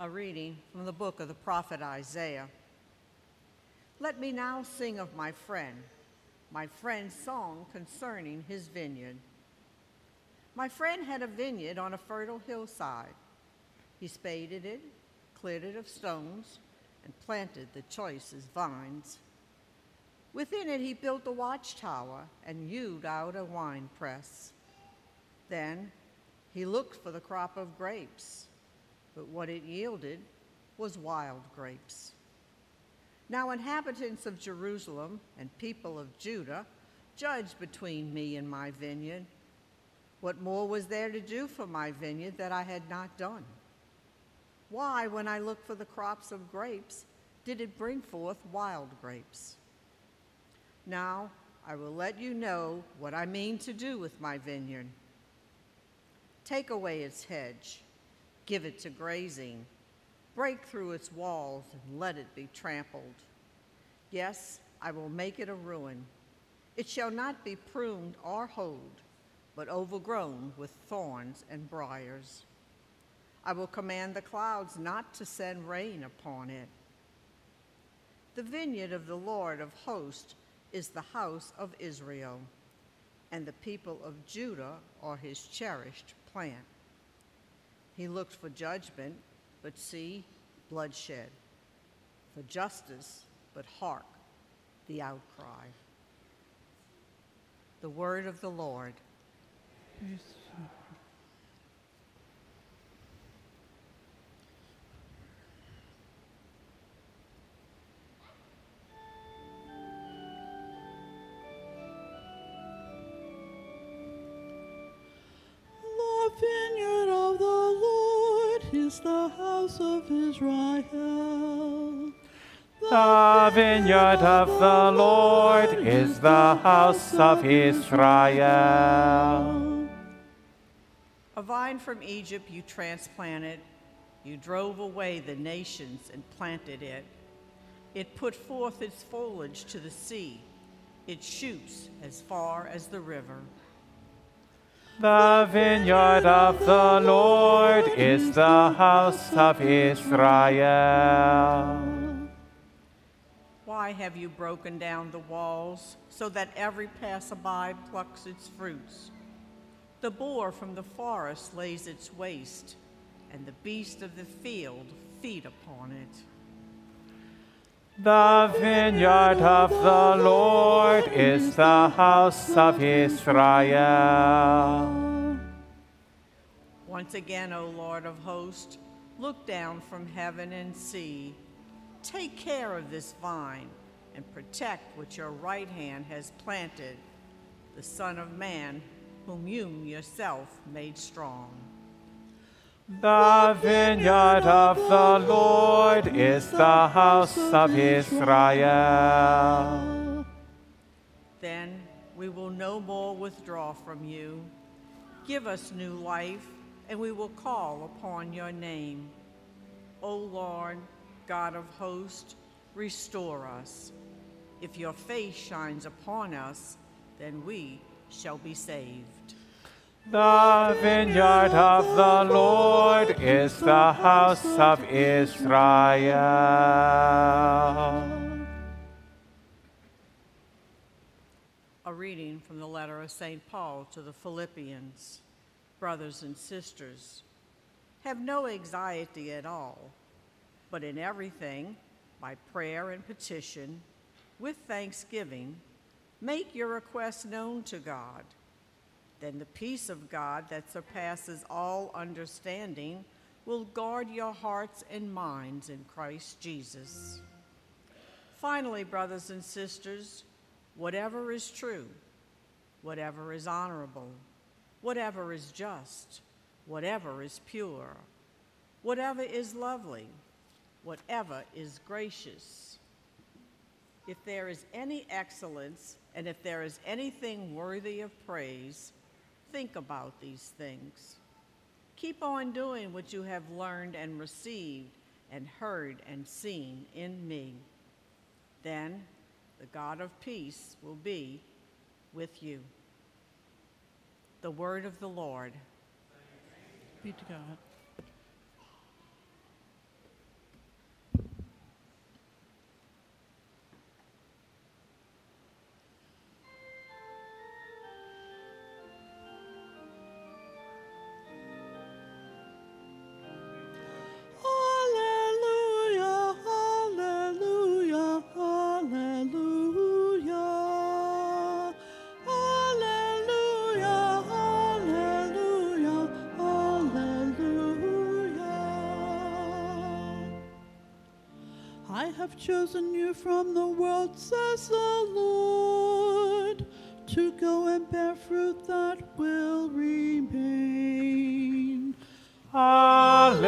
A reading from the book of the prophet Isaiah. Let me now sing of my friend, my friend's song concerning his vineyard. My friend had a vineyard on a fertile hillside. He spaded it, cleared it of stones, and planted the choicest vines. Within it, he built a watchtower and hewed out a wine press. Then he looked for the crop of grapes, but what it yielded was wild grapes. Now, inhabitants of Jerusalem and people of Judah, judge between me and my vineyard. What more was there to do for my vineyard that I had not done? Why, when I looked for the crops of grapes, did it bring forth wild grapes? Now I will let you know what I mean to do with my vineyard. Take away its hedge, give it to grazing, break through its walls, and let it be trampled. Yes, I will make it a ruin. It shall not be pruned or hoed, but overgrown with thorns and briers. I will command the clouds not to send rain upon it. The vineyard of the Lord of hosts is the house of Israel, and the people of Judah are his cherished plant. He looked for judgment, but see bloodshed, for justice, but hark the outcry. The word of the Lord. Lord is the house of Israel. The vineyard of the Lord is the house of Israel. A vine from Egypt you transplanted, you drove away the nations and planted it. It put forth its foliage to the sea, its shoots as far as the river. The vineyard of the Lord is the house of Israel. Why have you broken down the walls so that every passerby plucks its fruits? The boar from the forest lays its waste, and the beast of the field feed upon it. The vineyard of the Lord is the house of Israel. Once again, O Lord of hosts, look down from heaven and see. Take care of this vine and protect what your right hand has planted, the Son of Man, whom you yourself made strong. The vineyard of the Lord is the house of Israel. Then we will no more withdraw from you. Give us new life, and we will call upon your name. O Lord, God of hosts, restore us. If your face shines upon us, then we shall be saved. The vineyard of the Lord is the house of Israel. A reading from the letter of St. Paul to the Philippians. Brothers and sisters, have no anxiety at all, but in everything, by prayer and petition, with thanksgiving, make your requests known to God. Then the peace of God that surpasses all understanding will guard your hearts and minds in Christ Jesus. Finally, brothers and sisters, whatever is true, whatever is honorable, whatever is just, whatever is pure, whatever is lovely, whatever is gracious, if there is any excellence and if there is anything worthy of praise, think about these things. Keep on doing what you have learned and received and heard and seen in me. Then the God of peace will be with you. The word of the Lord. Be to God. Chosen you from the world, says the Lord, to go and bear fruit that will remain. Alleluia,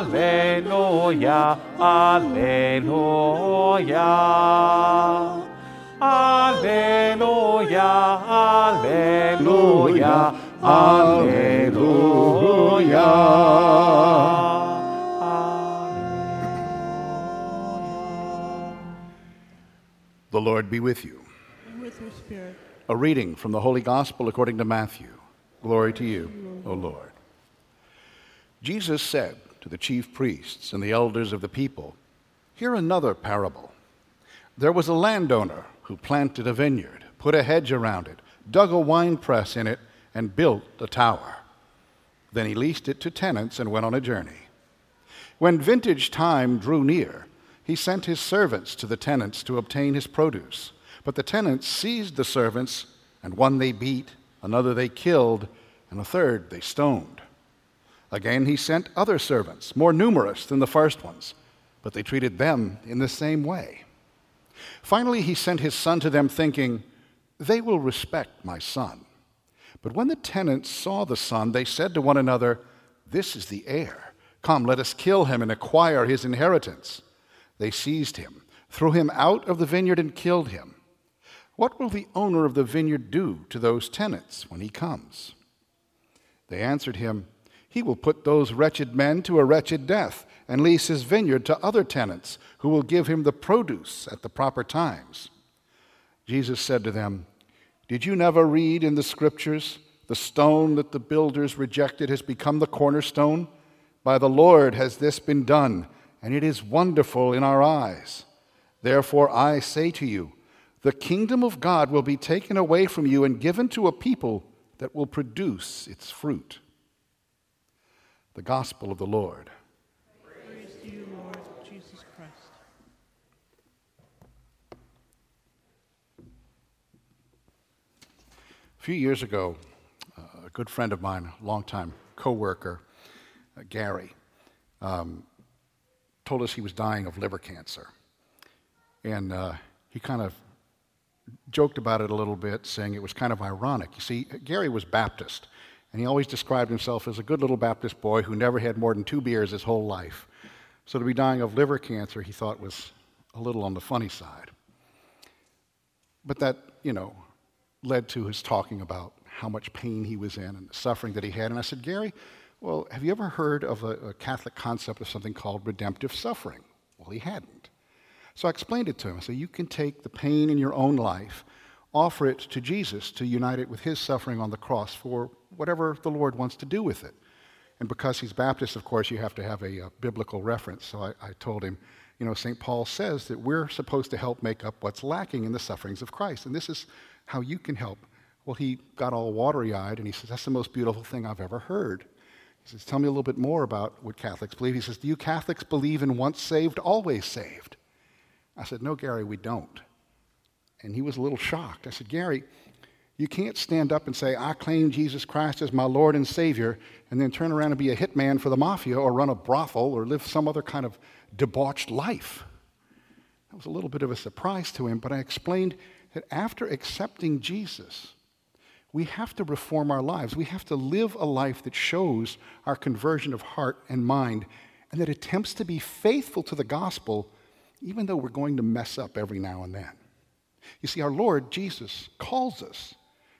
Alleluia, Alleluia. Alleluia, Alleluia, Alleluia. Lord be with you. And with your spirit. A reading from the Holy Gospel according to Matthew. Glory to you, O Lord. Jesus said to the chief priests and the elders of the people, Hear another parable. There was a landowner who planted a vineyard, put a hedge around it, dug a winepress in it, and built a tower. Then he leased it to tenants and went on a journey. When vintage time drew near, he sent his servants to the tenants to obtain his produce. But the tenants seized the servants, and one they beat, another they killed, and a third they stoned. Again, he sent other servants, more numerous than the first ones, but they treated them in the same way. Finally, he sent his son to them, thinking, They will respect my son. But when the tenants saw the son, they said to one another, This is the heir. Come, let us kill him and acquire his inheritance. They seized him, threw him out of the vineyard, and killed him. What will the owner of the vineyard do to those tenants when he comes? They answered him, He will put those wretched men to a wretched death and lease his vineyard to other tenants who will give him the produce at the proper times. Jesus said to them, Did you never read in the scriptures, the stone that the builders rejected has become the cornerstone? By the Lord has this been done, and it is wonderful in our eyes. Therefore I say to you, the kingdom of God will be taken away from you and given to a people that will produce its fruit. The Gospel of the Lord. Praise to you, Lord Jesus Christ. A few years ago, a good friend of mine, a longtime co-worker, uh, Gary, um, told us he was dying of liver cancer. And uh, he kind of joked about it a little bit, saying it was kind of ironic. You see, Gary was Baptist, and he always described himself as a good little Baptist boy who never had more than two beers his whole life. So to be dying of liver cancer, he thought was a little on the funny side. But that, you know, led to his talking about how much pain he was in and the suffering that he had. And I said, Gary, well, have you ever heard of a, a Catholic concept of something called redemptive suffering? Well, he hadn't. So I explained it to him. I said, You can take the pain in your own life, offer it to Jesus to unite it with his suffering on the cross for whatever the Lord wants to do with it. And because he's Baptist, of course, you have to have a, a biblical reference. So I, I told him, you know, St. Paul says that we're supposed to help make up what's lacking in the sufferings of Christ. And this is how you can help. Well, he got all watery eyed and he says, That's the most beautiful thing I've ever heard. He says, Tell me a little bit more about what Catholics believe. He says, Do you Catholics believe in once saved, always saved? I said, No, Gary, we don't. And he was a little shocked. I said, Gary, you can't stand up and say, I claim Jesus Christ as my Lord and Savior, and then turn around and be a hitman for the mafia or run a brothel or live some other kind of debauched life. That was a little bit of a surprise to him, but I explained that after accepting Jesus, we have to reform our lives. We have to live a life that shows our conversion of heart and mind and that attempts to be faithful to the gospel, even though we're going to mess up every now and then. You see, our Lord Jesus calls us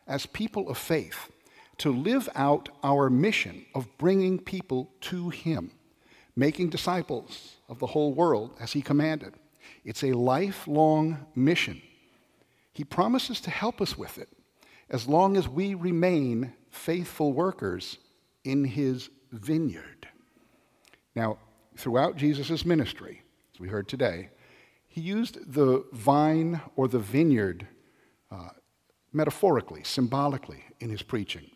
as people of faith to live out our mission of bringing people to Him, making disciples of the whole world as He commanded. It's a lifelong mission. He promises to help us with it as long as we remain faithful workers in His vineyard. Now, throughout Jesus' ministry, as we heard today, he used the vine or the vineyard uh, metaphorically, symbolically in his preaching.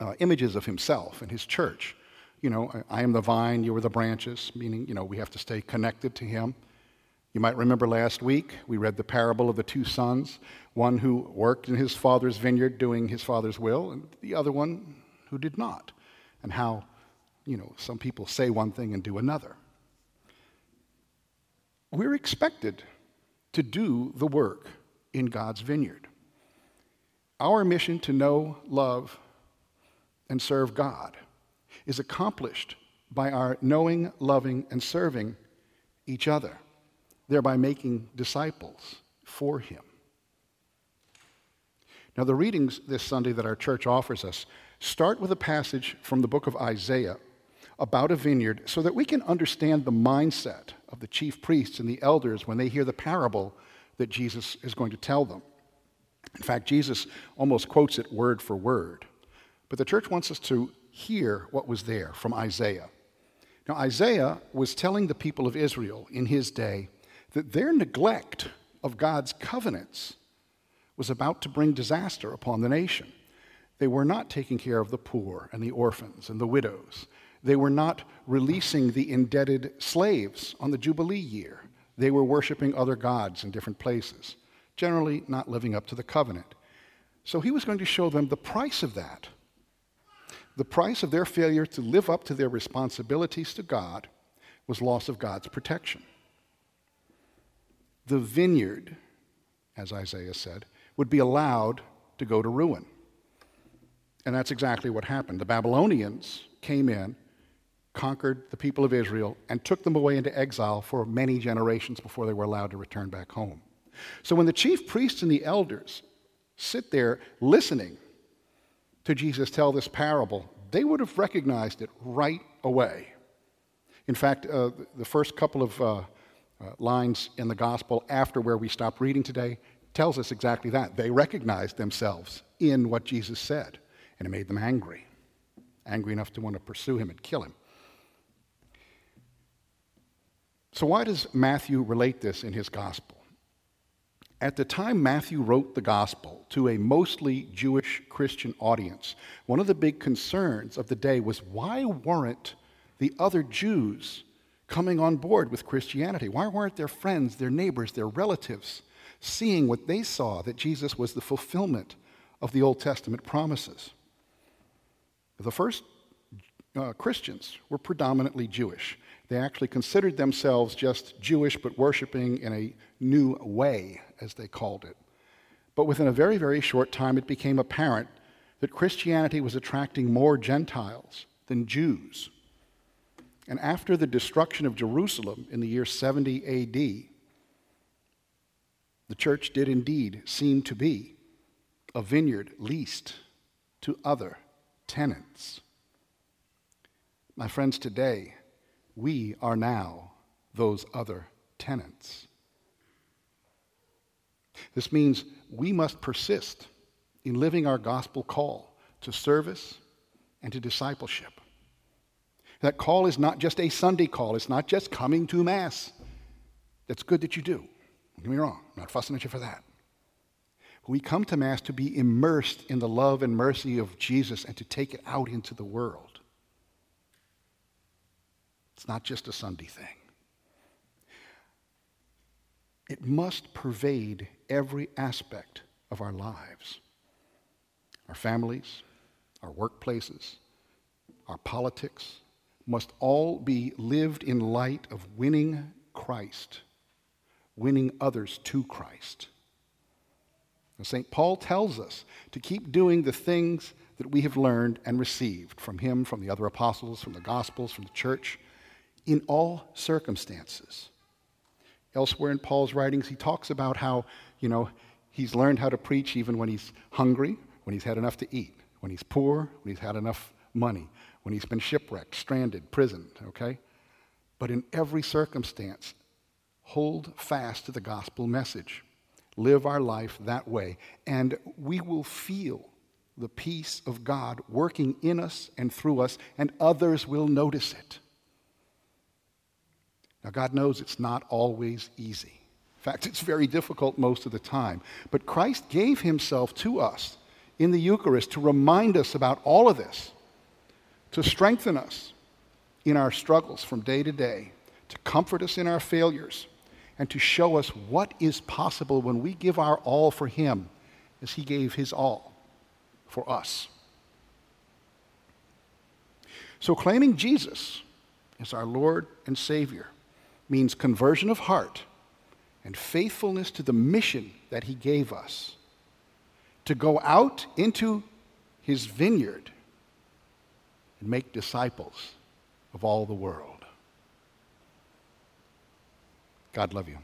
Uh, images of himself and his church. You know, I am the vine, you are the branches, meaning, you know, we have to stay connected to him. You might remember last week we read the parable of the two sons one who worked in his father's vineyard doing his father's will, and the other one who did not, and how, you know, some people say one thing and do another. we're expected to do the work in God's vineyard. Our mission to know, love, and serve God is accomplished by our knowing, loving, and serving each other, thereby making disciples for Him. Now, the readings this Sunday that our church offers us start with a passage from the book of Isaiah about a vineyard so that we can understand the mindset of the chief priests and the elders when they hear the parable that Jesus is going to tell them. In fact, Jesus almost quotes it word for word. But the church wants us to hear what was there from Isaiah. Now, Isaiah was telling the people of Israel in his day that their neglect of God's covenants was about to bring disaster upon the nation. They were not taking care of the poor and the orphans and the widows. They were not releasing the indebted slaves on the Jubilee year. They were worshiping other gods in different places, generally not living up to the covenant. So he was going to show them the price of that. The price of their failure to live up to their responsibilities to God was loss of God's protection. The vineyard, as Isaiah said, would be allowed to go to ruin. And that's exactly what happened. The Babylonians came in, conquered the people of Israel, and took them away into exile for many generations before they were allowed to return back home. So when the chief priests and the elders sit there listening to Jesus tell this parable, they would have recognized it right away. In fact, uh, the first couple of uh, uh, lines in the gospel after where we stopped reading today tells us exactly that. They recognized themselves in what Jesus said, and it made them angry, angry enough to want to pursue him and kill him. So, why does Matthew relate this in his gospel? At the time Matthew wrote the gospel to a mostly Jewish Christian audience, one of the big concerns of the day was why weren't the other Jews coming on board with Christianity? Why weren't their friends, their neighbors, their relatives seeing what they saw that Jesus was the fulfillment of the Old Testament promises? The first uh, Christians were predominantly Jewish. They actually considered themselves just Jewish, but worshiping in a new way, as they called it. But within a very, very short time, it became apparent that Christianity was attracting more Gentiles than Jews. And after the destruction of Jerusalem in the year 70 AD, the church did indeed seem to be a vineyard leased to other tenants. My friends, today, we are now those other tenants. This means we must persist in living our gospel call to service and to discipleship. That call is not just a Sunday call, it's not just coming to Mass. That's good that you do. Don't get me wrong, I'm not fussing at you for that. We come to Mass to be immersed in the love and mercy of Jesus and to take it out into the world. It's not just a Sunday thing. It must pervade every aspect of our lives our families, our workplaces, our politics must all be lived in light of winning Christ, winning others to Christ. St. Paul tells us to keep doing the things that we have learned and received from him, from the other apostles, from the Gospels, from the church, in all circumstances. Elsewhere in Paul's writings, he talks about how, you know, he's learned how to preach even when he's hungry, when he's had enough to eat, when he's poor, when he's had enough money, when he's been shipwrecked, stranded, prisoned, okay? But in every circumstance, hold fast to the gospel message. Live our life that way, and we will feel the peace of God working in us and through us, and others will notice it. Now, God knows it's not always easy. In fact, it's very difficult most of the time. But Christ gave himself to us in the Eucharist to remind us about all of this, to strengthen us in our struggles from day to day, to comfort us in our failures, and to show us what is possible when we give our all for Him as He gave His all for us. So, claiming Jesus as our Lord and Savior means conversion of heart and faithfulness to the mission that He gave us to go out into His vineyard and make disciples of all the world. God love you.